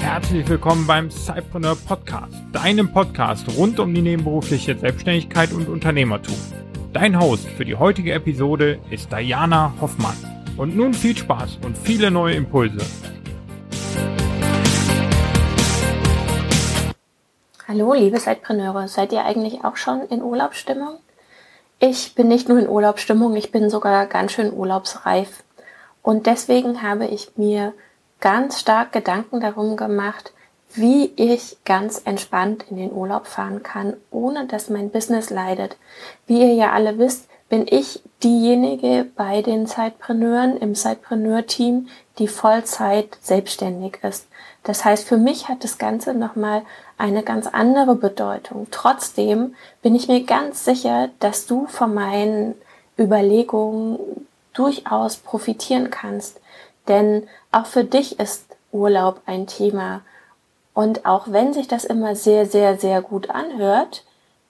Herzlich willkommen beim Cypreneur Podcast, deinem Podcast rund um die nebenberufliche Selbstständigkeit und Unternehmertum. Dein Host für die heutige Episode ist Diana Hoffmann. Und nun viel Spaß und viele neue Impulse. Hallo, liebe Zeitpreneure, seid ihr eigentlich auch schon in Urlaubsstimmung? Ich bin nicht nur in Urlaubsstimmung, ich bin sogar ganz schön urlaubsreif. Und deswegen habe ich mir ganz stark Gedanken darum gemacht, wie ich ganz entspannt in den Urlaub fahren kann, ohne dass mein Business leidet. Wie ihr ja alle wisst, bin ich diejenige bei den Zeitpreneuren im Zeitpreneur-Team, die Vollzeit selbstständig ist. Das heißt, für mich hat das Ganze nochmal eine ganz andere Bedeutung. Trotzdem bin ich mir ganz sicher, dass du von meinen Überlegungen durchaus profitieren kannst. Denn auch für dich ist Urlaub ein Thema. Und auch wenn sich das immer sehr, sehr, sehr gut anhört,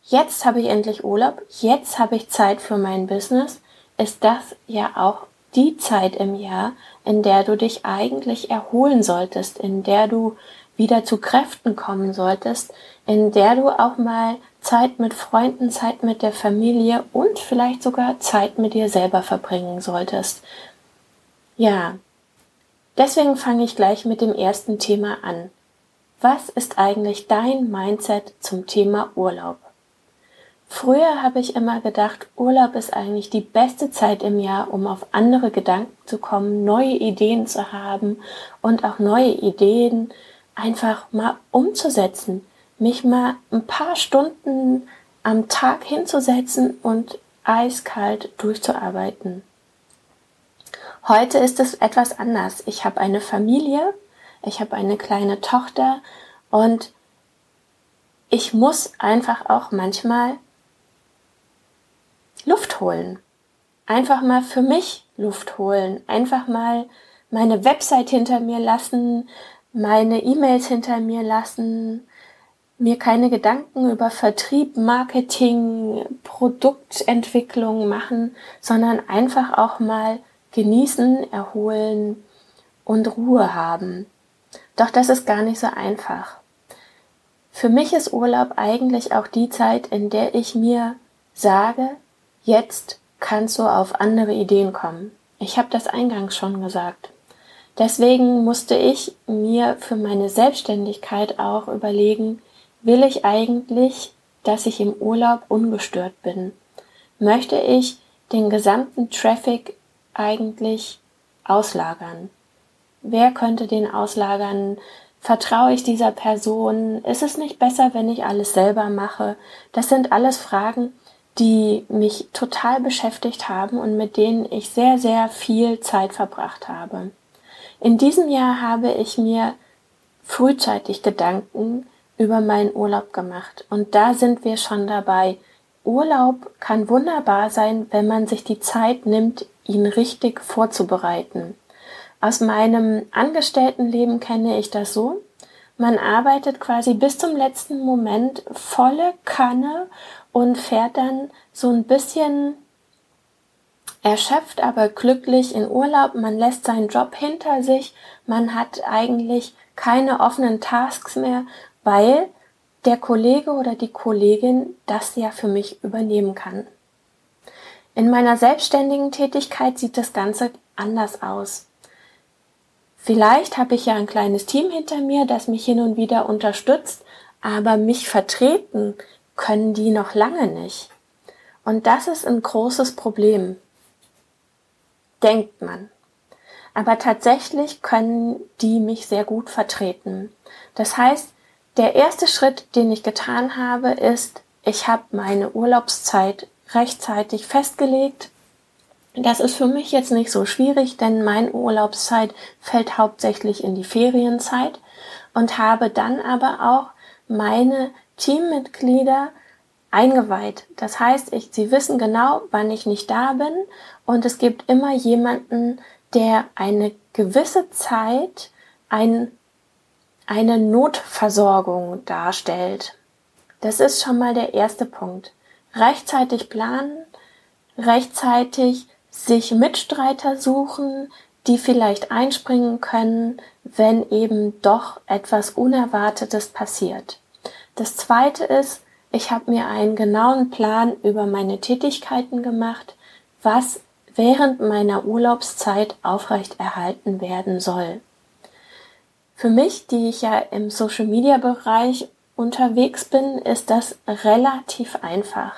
jetzt habe ich endlich Urlaub, jetzt habe ich Zeit für mein Business, ist das ja auch die Zeit im Jahr, in der du dich eigentlich erholen solltest, in der du wieder zu Kräften kommen solltest, in der du auch mal Zeit mit Freunden, Zeit mit der Familie und vielleicht sogar Zeit mit dir selber verbringen solltest. Ja, deswegen fange ich gleich mit dem ersten Thema an. Was ist eigentlich dein Mindset zum Thema Urlaub? Früher habe ich immer gedacht, Urlaub ist eigentlich die beste Zeit im Jahr, um auf andere Gedanken zu kommen, neue Ideen zu haben und auch neue Ideen einfach mal umzusetzen, mich mal ein paar Stunden am Tag hinzusetzen und eiskalt durchzuarbeiten. Heute ist es etwas anders. Ich habe eine Familie, ich habe eine kleine Tochter und ich muss einfach auch manchmal Holen. Einfach mal für mich Luft holen. Einfach mal meine Website hinter mir lassen, meine E-Mails hinter mir lassen, mir keine Gedanken über Vertrieb, Marketing, Produktentwicklung machen, sondern einfach auch mal genießen, erholen und Ruhe haben. Doch das ist gar nicht so einfach. Für mich ist Urlaub eigentlich auch die Zeit, in der ich mir sage, jetzt kannst du auf andere Ideen kommen. Ich habe das eingangs schon gesagt. Deswegen musste ich mir für meine Selbstständigkeit auch überlegen, will ich eigentlich, dass ich im Urlaub ungestört bin? Möchte ich den gesamten Traffic eigentlich auslagern? Wer könnte den auslagern? Vertraue ich dieser Person? Ist es nicht besser, wenn ich alles selber mache? Das sind alles Fragen, die mich total beschäftigt haben und mit denen ich sehr, sehr viel Zeit verbracht habe. In diesem Jahr habe ich mir frühzeitig Gedanken über meinen Urlaub gemacht und da sind wir schon dabei. Urlaub kann wunderbar sein, wenn man sich die Zeit nimmt, ihn richtig vorzubereiten. Aus meinem Angestelltenleben kenne ich das so. Man arbeitet quasi bis zum letzten Moment volle Kanne und fährt dann so ein bisschen erschöpft, aber glücklich in Urlaub. Man lässt seinen Job hinter sich. Man hat eigentlich keine offenen Tasks mehr, weil der Kollege oder die Kollegin das ja für mich übernehmen kann. In meiner selbstständigen Tätigkeit sieht das Ganze anders aus. Vielleicht habe ich ja ein kleines Team hinter mir, das mich hin und wieder unterstützt, aber mich vertreten können die noch lange nicht. Und das ist ein großes Problem. Denkt man. Aber tatsächlich können die mich sehr gut vertreten. Das heißt, der erste Schritt, den ich getan habe, ist, ich habe meine Urlaubszeit rechtzeitig festgelegt. Das ist für mich jetzt nicht so schwierig, denn meine Urlaubszeit fällt hauptsächlich in die Ferienzeit und habe dann aber auch meine Teammitglieder eingeweiht. Das heißt, ich, sie wissen genau, wann ich nicht da bin und es gibt immer jemanden, der eine gewisse Zeit ein, eine Notversorgung darstellt. Das ist schon mal der erste Punkt. Rechtzeitig planen, rechtzeitig sich Mitstreiter suchen, die vielleicht einspringen können, wenn eben doch etwas Unerwartetes passiert. Das zweite ist, ich habe mir einen genauen Plan über meine Tätigkeiten gemacht, was während meiner Urlaubszeit aufrechterhalten werden soll. Für mich, die ich ja im Social-Media-Bereich unterwegs bin, ist das relativ einfach,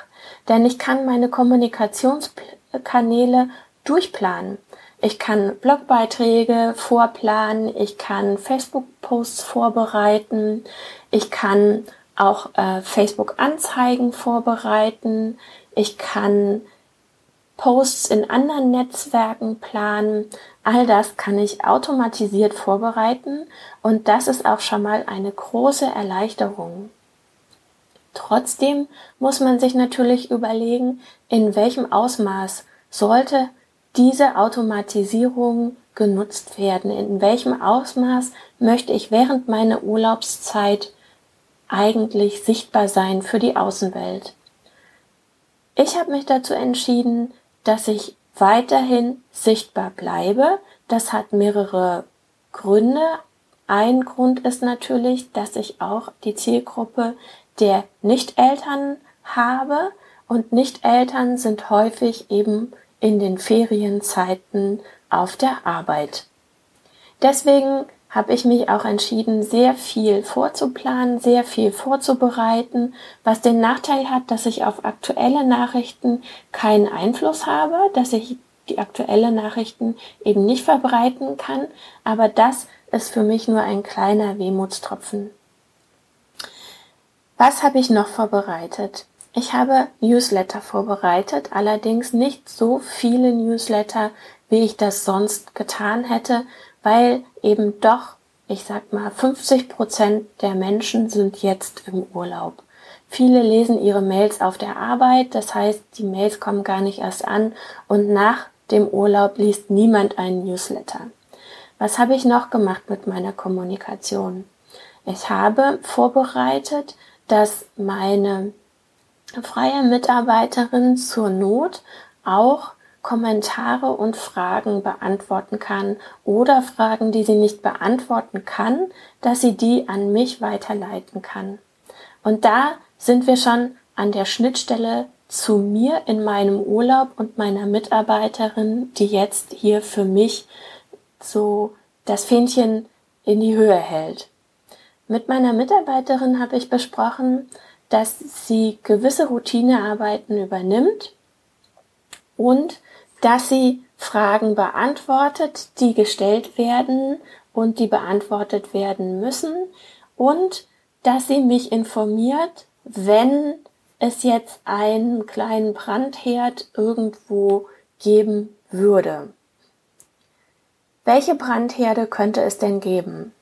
denn ich kann meine Kommunikationskanäle durchplanen. Ich kann Blogbeiträge vorplanen, ich kann Facebook-Posts vorbereiten, ich kann auch äh, Facebook-Anzeigen vorbereiten, ich kann Posts in anderen Netzwerken planen. All das kann ich automatisiert vorbereiten und das ist auch schon mal eine große Erleichterung. Trotzdem muss man sich natürlich überlegen, in welchem Ausmaß sollte diese Automatisierung genutzt werden, in welchem Ausmaß möchte ich während meiner Urlaubszeit eigentlich sichtbar sein für die Außenwelt. Ich habe mich dazu entschieden, dass ich weiterhin sichtbar bleibe. Das hat mehrere Gründe. Ein Grund ist natürlich, dass ich auch die Zielgruppe der Nicht-Eltern habe und Nicht-Eltern sind häufig eben in den Ferienzeiten auf der Arbeit. Deswegen habe ich mich auch entschieden, sehr viel vorzuplanen, sehr viel vorzubereiten, was den Nachteil hat, dass ich auf aktuelle Nachrichten keinen Einfluss habe, dass ich die aktuelle Nachrichten eben nicht verbreiten kann, aber das ist für mich nur ein kleiner Wehmutstropfen. Was habe ich noch vorbereitet? Ich habe Newsletter vorbereitet, allerdings nicht so viele Newsletter, wie ich das sonst getan hätte, weil eben doch, ich sag mal, 50 Prozent der Menschen sind jetzt im Urlaub. Viele lesen ihre Mails auf der Arbeit, das heißt, die Mails kommen gar nicht erst an und nach dem Urlaub liest niemand einen Newsletter. Was habe ich noch gemacht mit meiner Kommunikation? Ich habe vorbereitet, dass meine freie Mitarbeiterin zur Not auch Kommentare und Fragen beantworten kann oder Fragen, die sie nicht beantworten kann, dass sie die an mich weiterleiten kann. Und da sind wir schon an der Schnittstelle zu mir in meinem Urlaub und meiner Mitarbeiterin, die jetzt hier für mich so das Fähnchen in die Höhe hält. Mit meiner Mitarbeiterin habe ich besprochen, dass sie gewisse Routinearbeiten übernimmt und dass sie Fragen beantwortet, die gestellt werden und die beantwortet werden müssen und dass sie mich informiert, wenn es jetzt einen kleinen Brandherd irgendwo geben würde. Welche Brandherde könnte es denn geben?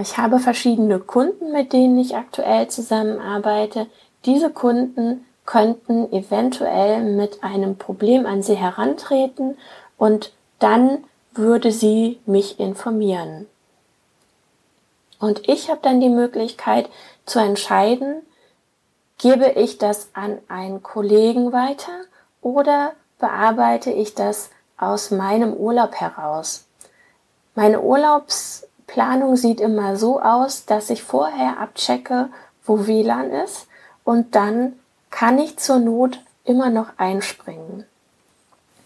Ich habe verschiedene Kunden, mit denen ich aktuell zusammenarbeite. Diese Kunden könnten eventuell mit einem Problem an sie herantreten und dann würde sie mich informieren. Und ich habe dann die Möglichkeit zu entscheiden, gebe ich das an einen Kollegen weiter oder bearbeite ich das aus meinem Urlaub heraus. Meine Urlaubsplanung sieht immer so aus, dass ich vorher abchecke, wo WLAN ist und dann kann ich zur Not immer noch einspringen.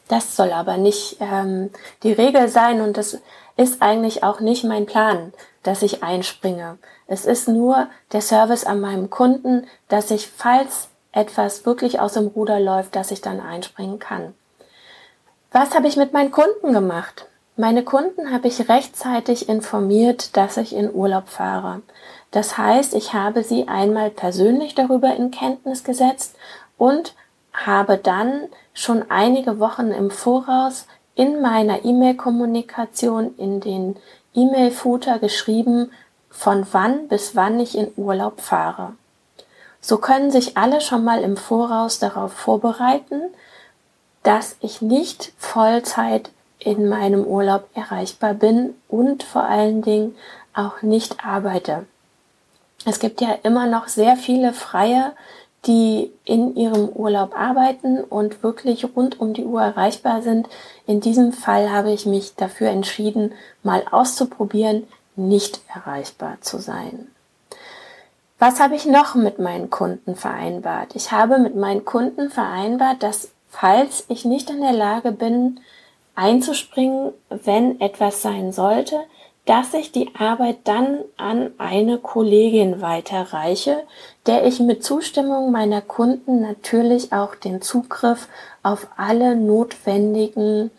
Das soll aber nicht ähm, die Regel sein und das ist eigentlich auch nicht mein Plan, dass ich einspringe. Es ist nur der Service an meinem Kunden, dass ich, falls etwas wirklich aus dem Ruder läuft, dass ich dann einspringen kann. Was habe ich mit meinen Kunden gemacht? Meine Kunden habe ich rechtzeitig informiert, dass ich in Urlaub fahre. Das heißt, ich habe sie einmal persönlich darüber in Kenntnis gesetzt und habe dann schon einige Wochen im Voraus in meiner E-Mail-Kommunikation in den E-Mail-Footer geschrieben, von wann bis wann ich in Urlaub fahre. So können sich alle schon mal im Voraus darauf vorbereiten, dass ich nicht Vollzeit in meinem Urlaub erreichbar bin und vor allen Dingen auch nicht arbeite. Es gibt ja immer noch sehr viele Freie, die in ihrem Urlaub arbeiten und wirklich rund um die Uhr erreichbar sind. In diesem Fall habe ich mich dafür entschieden, mal auszuprobieren, nicht erreichbar zu sein. Was habe ich noch mit meinen Kunden vereinbart? Ich habe mit meinen Kunden vereinbart, dass falls ich nicht in der Lage bin, einzuspringen, wenn etwas sein sollte, dass ich die Arbeit dann an eine Kollegin weiterreiche, der ich mit Zustimmung meiner Kunden natürlich auch den Zugriff auf alle notwendigen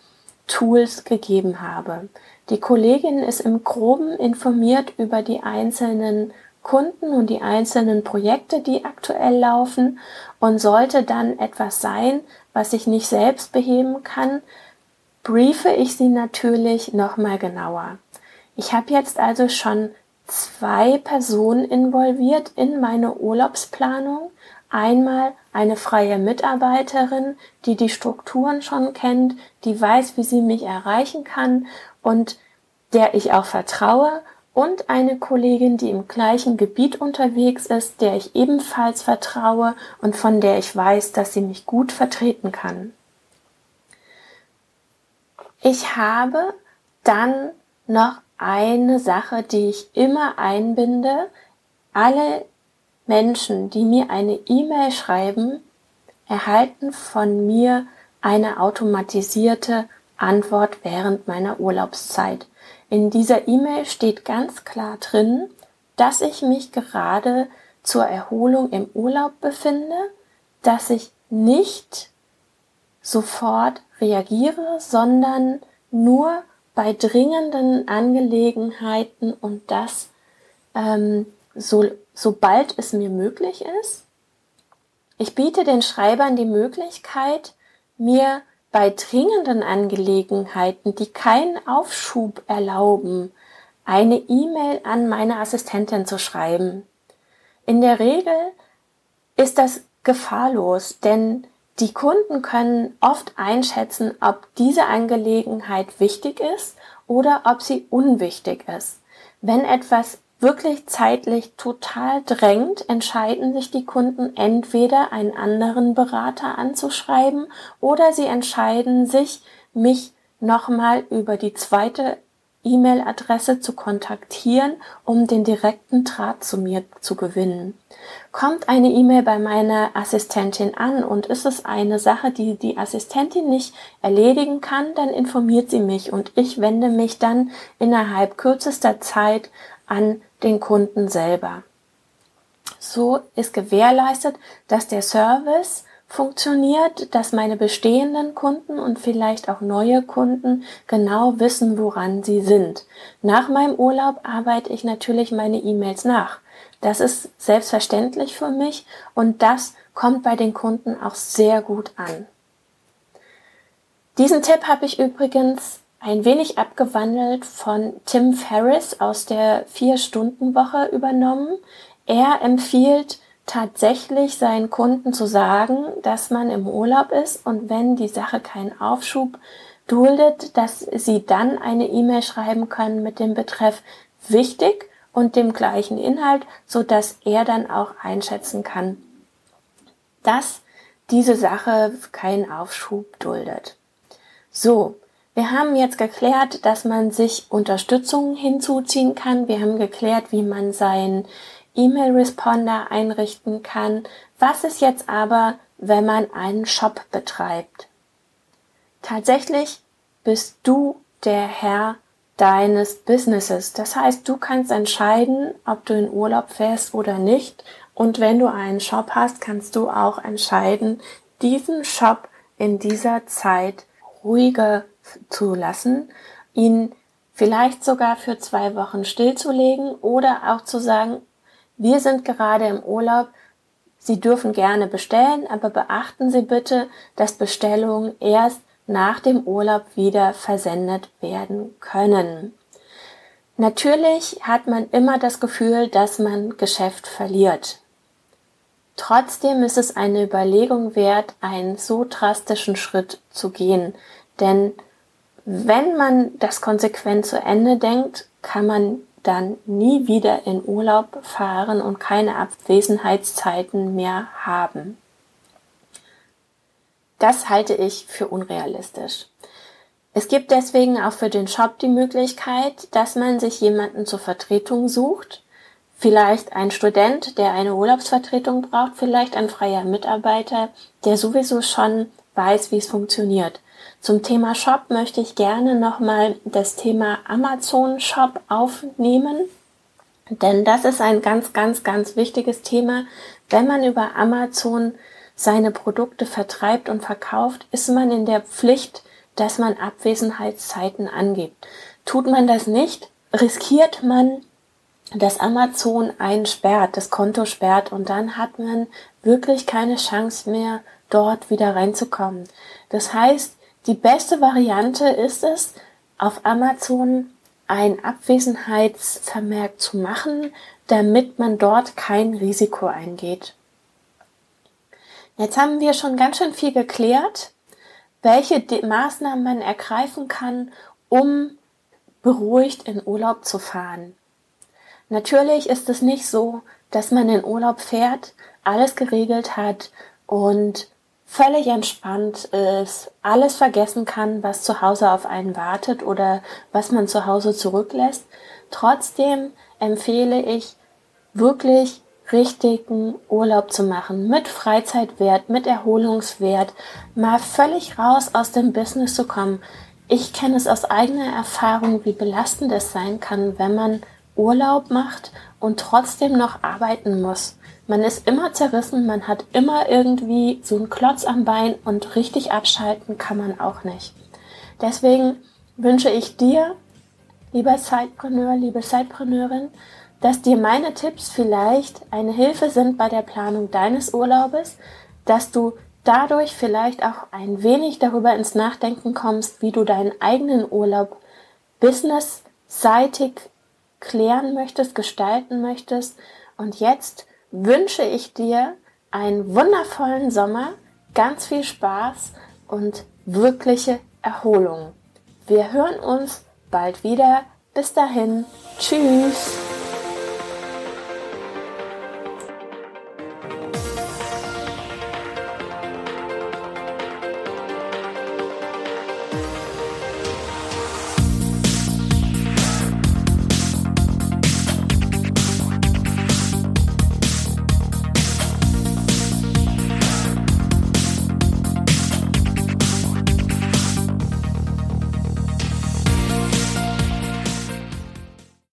Tools gegeben habe. Die Kollegin ist im groben informiert über die einzelnen Kunden und die einzelnen Projekte, die aktuell laufen und sollte dann etwas sein, was ich nicht selbst beheben kann, briefe ich sie natürlich nochmal genauer. Ich habe jetzt also schon zwei Personen involviert in meine Urlaubsplanung. Einmal eine freie Mitarbeiterin, die die Strukturen schon kennt, die weiß, wie sie mich erreichen kann und der ich auch vertraue und eine Kollegin, die im gleichen Gebiet unterwegs ist, der ich ebenfalls vertraue und von der ich weiß, dass sie mich gut vertreten kann. Ich habe dann noch eine Sache, die ich immer einbinde. Alle Menschen, die mir eine E-Mail schreiben, erhalten von mir eine automatisierte Antwort während meiner Urlaubszeit. In dieser E-Mail steht ganz klar drin, dass ich mich gerade zur Erholung im Urlaub befinde, dass ich nicht sofort reagiere, sondern nur bei dringenden Angelegenheiten und das ähm, so, sobald es mir möglich ist. Ich biete den Schreibern die Möglichkeit, mir bei dringenden Angelegenheiten, die keinen Aufschub erlauben, eine E-Mail an meine Assistentin zu schreiben. In der Regel ist das gefahrlos, denn die Kunden können oft einschätzen, ob diese Angelegenheit wichtig ist oder ob sie unwichtig ist. Wenn etwas wirklich zeitlich total drängt, entscheiden sich die Kunden entweder einen anderen Berater anzuschreiben oder sie entscheiden sich, mich nochmal über die zweite E-Mail-Adresse zu kontaktieren, um den direkten Draht zu mir zu gewinnen. Kommt eine E-Mail bei meiner Assistentin an und ist es eine Sache, die die Assistentin nicht erledigen kann, dann informiert sie mich und ich wende mich dann innerhalb kürzester Zeit an den Kunden selber. So ist gewährleistet, dass der Service funktioniert, dass meine bestehenden Kunden und vielleicht auch neue Kunden genau wissen, woran sie sind. Nach meinem Urlaub arbeite ich natürlich meine E-Mails nach. Das ist selbstverständlich für mich und das kommt bei den Kunden auch sehr gut an. Diesen Tipp habe ich übrigens ein wenig abgewandelt von Tim Ferriss aus der Vier-Stunden-Woche übernommen. Er empfiehlt tatsächlich seinen Kunden zu sagen, dass man im Urlaub ist und wenn die Sache keinen Aufschub duldet, dass sie dann eine E-Mail schreiben können mit dem Betreff wichtig und dem gleichen Inhalt, so dass er dann auch einschätzen kann, dass diese Sache keinen Aufschub duldet. So, wir haben jetzt geklärt, dass man sich Unterstützung hinzuziehen kann. Wir haben geklärt, wie man sein E-Mail-Responder einrichten kann. Was ist jetzt aber, wenn man einen Shop betreibt? Tatsächlich bist du der Herr deines Businesses. Das heißt, du kannst entscheiden, ob du in Urlaub fährst oder nicht. Und wenn du einen Shop hast, kannst du auch entscheiden, diesen Shop in dieser Zeit ruhiger zu lassen, ihn vielleicht sogar für zwei Wochen stillzulegen oder auch zu sagen, wir sind gerade im Urlaub. Sie dürfen gerne bestellen, aber beachten Sie bitte, dass Bestellungen erst nach dem Urlaub wieder versendet werden können. Natürlich hat man immer das Gefühl, dass man Geschäft verliert. Trotzdem ist es eine Überlegung wert, einen so drastischen Schritt zu gehen. Denn wenn man das konsequent zu Ende denkt, kann man dann nie wieder in Urlaub fahren und keine Abwesenheitszeiten mehr haben. Das halte ich für unrealistisch. Es gibt deswegen auch für den Shop die Möglichkeit, dass man sich jemanden zur Vertretung sucht. Vielleicht ein Student, der eine Urlaubsvertretung braucht, vielleicht ein freier Mitarbeiter, der sowieso schon weiß, wie es funktioniert. Zum Thema Shop möchte ich gerne nochmal das Thema Amazon Shop aufnehmen. Denn das ist ein ganz, ganz, ganz wichtiges Thema. Wenn man über Amazon seine Produkte vertreibt und verkauft, ist man in der Pflicht, dass man Abwesenheitszeiten angibt. Tut man das nicht, riskiert man, dass Amazon einen sperrt, das Konto sperrt und dann hat man wirklich keine Chance mehr, dort wieder reinzukommen. Das heißt, die beste Variante ist es, auf Amazon ein Abwesenheitsvermerk zu machen, damit man dort kein Risiko eingeht. Jetzt haben wir schon ganz schön viel geklärt, welche Maßnahmen man ergreifen kann, um beruhigt in Urlaub zu fahren. Natürlich ist es nicht so, dass man in Urlaub fährt, alles geregelt hat und völlig entspannt ist, alles vergessen kann, was zu Hause auf einen wartet oder was man zu Hause zurücklässt. Trotzdem empfehle ich wirklich richtigen Urlaub zu machen, mit Freizeitwert, mit Erholungswert, mal völlig raus aus dem Business zu kommen. Ich kenne es aus eigener Erfahrung, wie belastend es sein kann, wenn man Urlaub macht und trotzdem noch arbeiten muss. Man ist immer zerrissen, man hat immer irgendwie so einen Klotz am Bein und richtig abschalten kann man auch nicht. Deswegen wünsche ich dir, lieber Zeitpreneur, liebe Zeitpreneurin, dass dir meine Tipps vielleicht eine Hilfe sind bei der Planung deines Urlaubes, dass du dadurch vielleicht auch ein wenig darüber ins Nachdenken kommst, wie du deinen eigenen Urlaub businessseitig klären möchtest, gestalten möchtest. Und jetzt wünsche ich dir einen wundervollen Sommer, ganz viel Spaß und wirkliche Erholung. Wir hören uns bald wieder. Bis dahin. Tschüss.